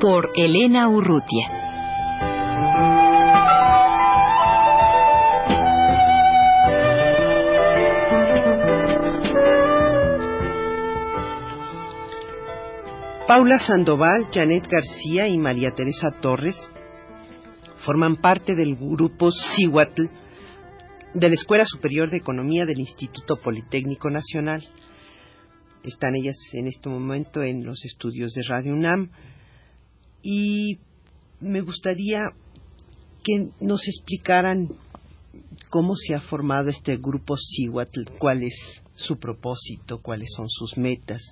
Por Elena Urrutia. Paula Sandoval, Janet García y María Teresa Torres forman parte del grupo Cihuatl de la Escuela Superior de Economía del Instituto Politécnico Nacional. Están ellas en este momento en los estudios de Radio UNAM y me gustaría que nos explicaran cómo se ha formado este grupo Cihuatl, cuál es su propósito, cuáles son sus metas.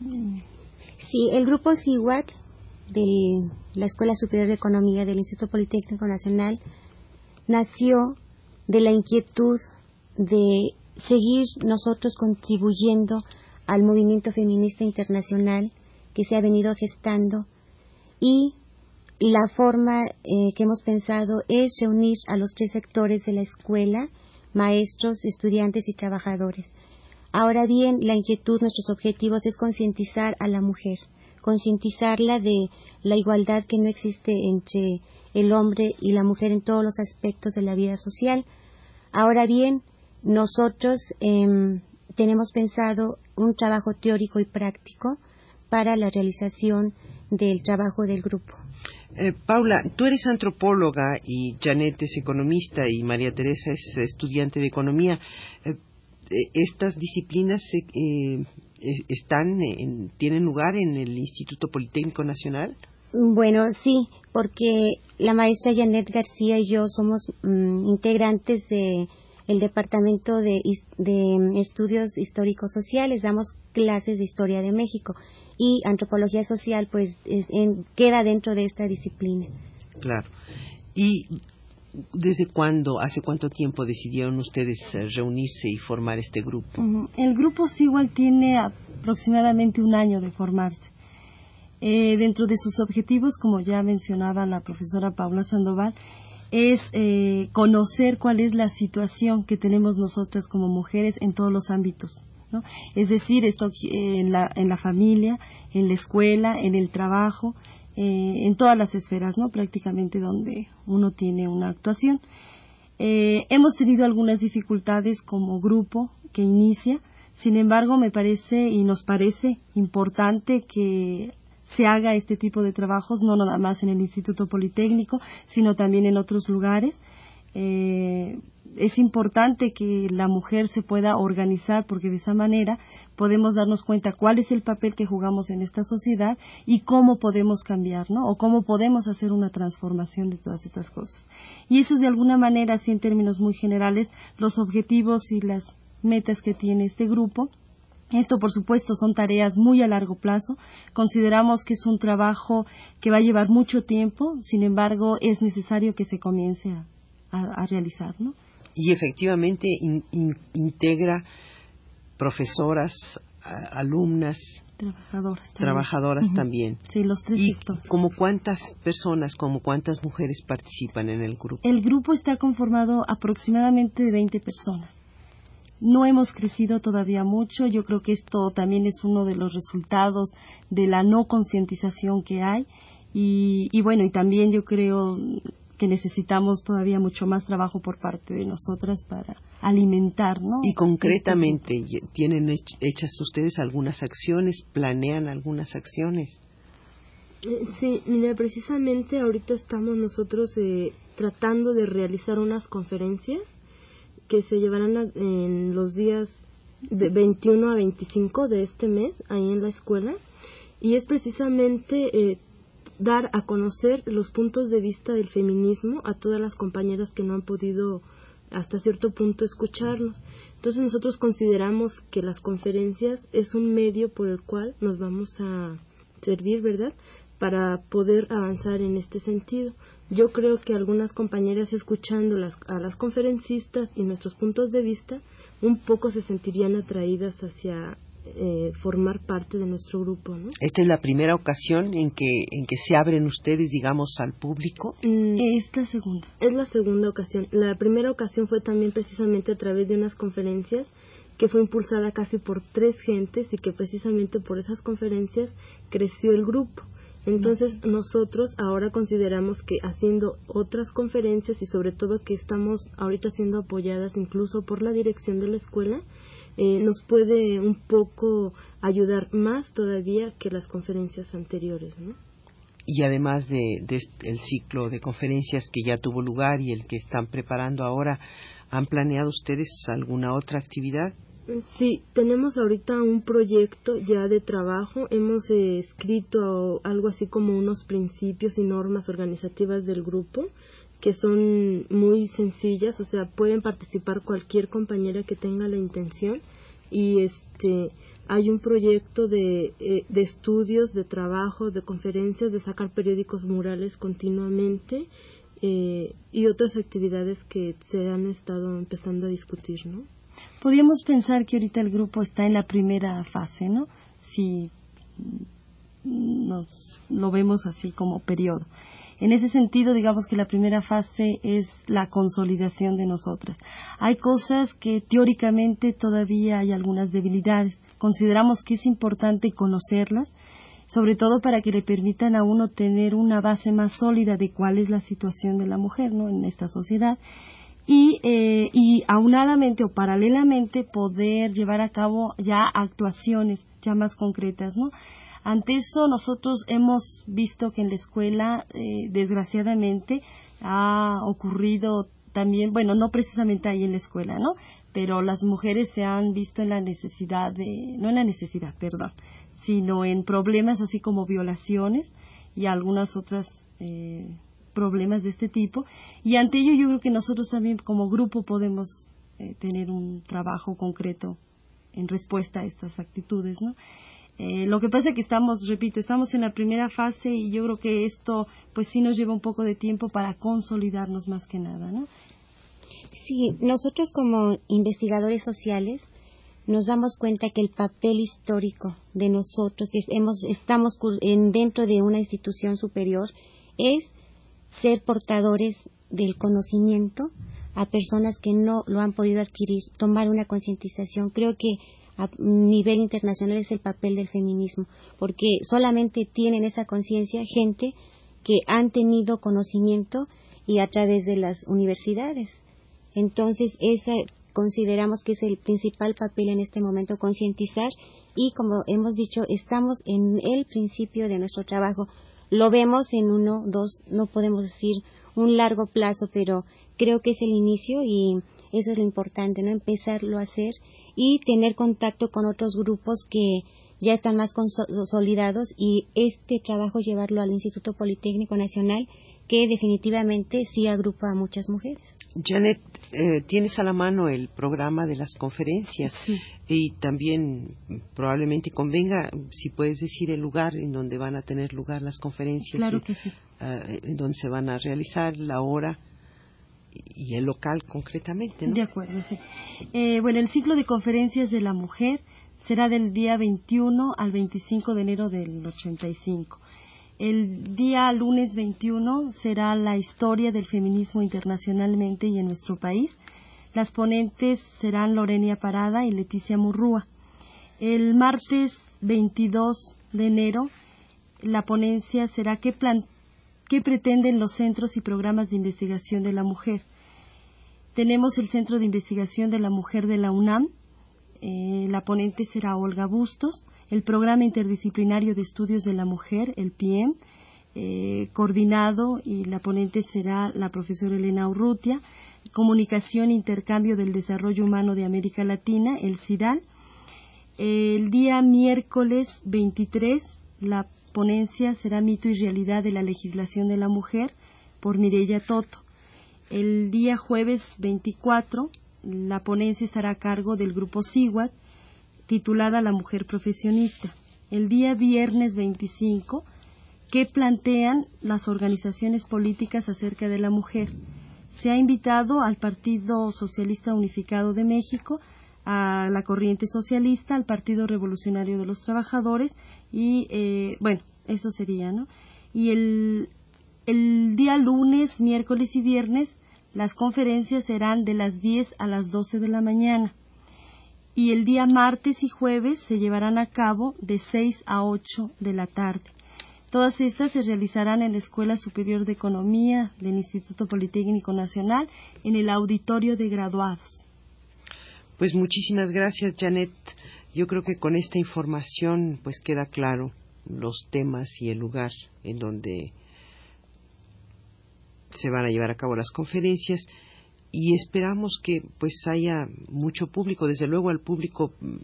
Sí, el grupo Cihuatl de la Escuela Superior de Economía del Instituto Politécnico Nacional nació de la inquietud de seguir nosotros contribuyendo al movimiento feminista internacional que se ha venido gestando y la forma eh, que hemos pensado es reunir a los tres sectores de la escuela, maestros, estudiantes y trabajadores. Ahora bien, la inquietud, nuestros objetivos es concientizar a la mujer, concientizarla de la igualdad que no existe entre el hombre y la mujer en todos los aspectos de la vida social, Ahora bien, nosotros em, tenemos pensado un trabajo teórico y práctico para la realización del trabajo del grupo. Eh, Paula, tú eres antropóloga y Janet es economista y María Teresa es estudiante de economía. Eh, eh, ¿Estas disciplinas están tienen lugar en el Instituto Politécnico Nacional? Bueno, sí, porque la maestra Janet García y yo somos mm, integrantes de el Departamento de, Estudios Históricos Sociales, damos clases de Historia de México y Antropología Social, pues queda dentro de esta disciplina. Claro. ¿Y desde cuándo, hace cuánto tiempo decidieron ustedes eh, reunirse y formar este grupo? El grupo igual tiene aproximadamente un año de formarse. Eh, dentro de sus objetivos, como ya mencionaba la profesora Paula Sandoval, es eh, conocer cuál es la situación que tenemos nosotras como mujeres en todos los ámbitos. ¿no? Es decir, esto en la, en la familia, en la escuela, en el trabajo, eh, en todas las esferas, ¿no? prácticamente donde uno tiene una actuación. hemos tenido algunas dificultades como grupo que inicia, sin embargo, me parece y nos parece importante que se haga este tipo de trabajos, no nada más en el Instituto Politécnico, sino también en otros lugares. Eh, es importante que la mujer se pueda organizar porque de esa manera podemos darnos cuenta cuál es el papel que jugamos en esta sociedad y cómo podemos cambiar, ¿no? O cómo podemos hacer una transformación de todas estas cosas. Y eso es de alguna manera, así en términos muy generales, los objetivos y las metas que tiene este grupo esto, por supuesto, son tareas muy a largo plazo. Consideramos que es un trabajo que va a llevar mucho tiempo, sin embargo, es necesario que se comience a, realizar. ¿no? Y efectivamente integra profesoras, alumnas, trabajadoras también. Trabajadoras también. Sí, los tres ¿Y como cuántas personas, como cuántas mujeres participan en el grupo? El grupo está conformado aproximadamente de 20 personas. No hemos crecido todavía mucho. Yo creo que esto también es uno de los resultados de la no concientización que hay. Y, bueno, y también yo creo que necesitamos todavía mucho más trabajo por parte de nosotras para alimentar, ¿no? Y concretamente, ¿tienen hechas ustedes algunas acciones? ¿Planean algunas acciones? Eh, sí, mira, precisamente ahorita estamos nosotros eh, tratando de realizar unas conferencias que se llevarán en los días de 21 a 25 de este mes ahí en la escuela y es precisamente eh, dar a conocer los puntos de vista del feminismo a todas las compañeras que no han podido hasta cierto punto escucharnos. Entonces nosotros consideramos que las conferencias es un medio por el cual nos vamos a servir, ¿verdad? Para poder avanzar en este sentido. Yo creo que algunas compañeras escuchando las, a las conferencistas y nuestros puntos de vista, un poco se sentirían atraídas hacia eh, formar parte de nuestro grupo. ¿no? ¿Esta es la primera ocasión en que, en que se abren ustedes, digamos, al público? Mm, es la segunda. Es la segunda ocasión. La primera ocasión fue también precisamente a través de unas conferencias que fue impulsada casi por tres gentes y que precisamente por esas conferencias creció el grupo. Entonces nosotros ahora consideramos que haciendo otras conferencias y sobre todo que estamos ahorita siendo apoyadas incluso por la dirección de la escuela, eh, nos puede un poco ayudar más todavía que las conferencias anteriores, ¿no? Y además de, el ciclo de conferencias que ya tuvo lugar y el que están preparando ahora, ¿han planeado ustedes alguna otra actividad? Sí, tenemos ahorita un proyecto ya de trabajo. Hemos eh, escrito algo así como unos principios y normas organizativas del grupo que son muy sencillas, o sea, pueden participar cualquier compañera que tenga la intención y este hay un proyecto de, eh, de estudios, de trabajo, de conferencias, de sacar periódicos murales continuamente eh, y otras actividades que se han estado empezando a discutir, ¿no? Podríamos pensar que ahorita el grupo está en la primera fase, ¿no? Si nos lo vemos así como periodo. En ese sentido, digamos que la primera fase es la consolidación de nosotras. Hay cosas que teóricamente todavía hay algunas debilidades. Consideramos que es importante conocerlas, sobre todo para que le permitan a uno tener una base más sólida de cuál es la situación de la mujer ¿no? en esta sociedad y, eh, y aunadamente o paralelamente poder llevar a cabo ya actuaciones ya más concretas, ¿no? Ante eso nosotros hemos visto que en la escuela, eh, desgraciadamente, ha ocurrido también, bueno, no precisamente ahí en la escuela, ¿no? Pero las mujeres se han visto en la necesidad de, no en la necesidad, perdón, sino en problemas así como violaciones y algunas otras eh, problemas de este tipo y ante ello yo creo que nosotros también como grupo podemos eh, tener un trabajo concreto en respuesta a estas actitudes, ¿no? Eh, lo que pasa es que estamos, repito, estamos en la primera fase y yo creo que esto pues sí nos lleva un poco de tiempo para consolidarnos más que nada, ¿no? Sí, nosotros como investigadores sociales nos damos cuenta que el papel histórico de nosotros, que hemos, estamos en, dentro de una institución superior, es ser portadores del conocimiento a personas que no lo han podido adquirir, tomar una concientización. Creo que a nivel internacional es el papel del feminismo, porque solamente tienen esa conciencia gente que han tenido conocimiento y a través de las universidades. Entonces, esa consideramos que es el principal papel en este momento, concientizar y, como hemos dicho, estamos en el principio de nuestro trabajo lo vemos en uno, dos, no podemos decir un largo plazo, pero creo que es el inicio y eso es lo importante, ¿no? Empezarlo a hacer y tener contacto con otros grupos que ya están más consolidados y este trabajo llevarlo al Instituto Politécnico Nacional que definitivamente sí agrupa a muchas mujeres. Janet, eh, tienes a la mano el programa de las conferencias y también probablemente convenga si puedes decir el lugar en donde van a tener lugar las conferencias, claro que sí. Eh, en donde se van a realizar, la hora y el local concretamente. ¿no? De acuerdo, sí. Eh, bueno, el ciclo de conferencias de la mujer será del día 21 al 25 de enero del 85. El día lunes 21 será la historia del feminismo internacionalmente y en nuestro país. Las ponentes serán Lorenia Parada y Leticia Murrúa. El martes 22 de enero la ponencia será ¿qué, qué pretenden los centros y programas de investigación de la mujer. Tenemos el Centro de Investigación de la Mujer de la UNAM. Eh, la ponente será Olga Bustos el Programa Interdisciplinario de Estudios de la Mujer, el PIEM, eh, coordinado y la ponente será la profesora Elena Urrutia, Comunicación e Intercambio del Desarrollo Humano de América Latina, el CIDAL. El día miércoles 23, la ponencia será Mito y Realidad de la Legislación de la Mujer por Mireya Toto. El día jueves 24, la ponencia estará a cargo del grupo SIWAT, titulada La Mujer Profesionista. El día viernes 25, ¿qué plantean las organizaciones políticas acerca de la mujer? Se ha invitado al Partido Socialista Unificado de México, a la Corriente Socialista, al Partido Revolucionario de los Trabajadores y, eh, bueno, eso sería, ¿no? Y el, el día lunes, miércoles y viernes, las conferencias serán de las 10 a las 12 de la mañana. Y el día martes y jueves se llevarán a cabo de 6 a 8 de la tarde. Todas estas se realizarán en la Escuela Superior de Economía del Instituto Politécnico Nacional en el auditorio de graduados. Pues muchísimas gracias, Janet. Yo creo que con esta información pues queda claro los temas y el lugar en donde se van a llevar a cabo las conferencias y esperamos que pues haya mucho público, desde luego al público mm,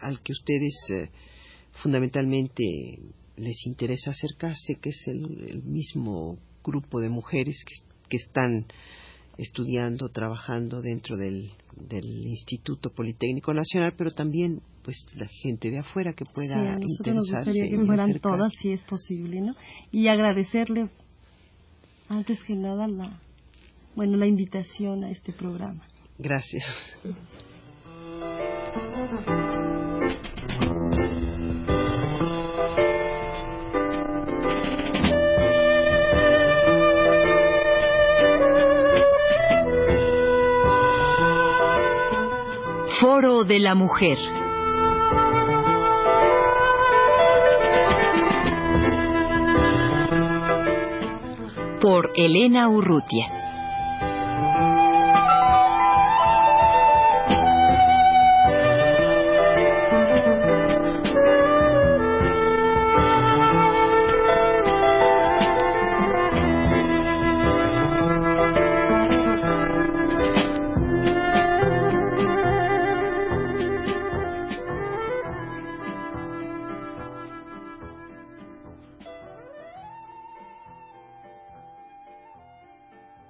al que ustedes eh, fundamentalmente les interesa acercarse, que es el, mismo grupo de mujeres que, que, están estudiando, trabajando dentro del, del, Instituto Politécnico Nacional, pero también pues la gente de afuera que pueda sí, a nosotros nos gustaría que fueran todas, si es posible, ¿no? Y agradecerle antes que nada la bueno la invitación a este programa. Gracias. Foro de la Mujer. Por Elena Urrutia.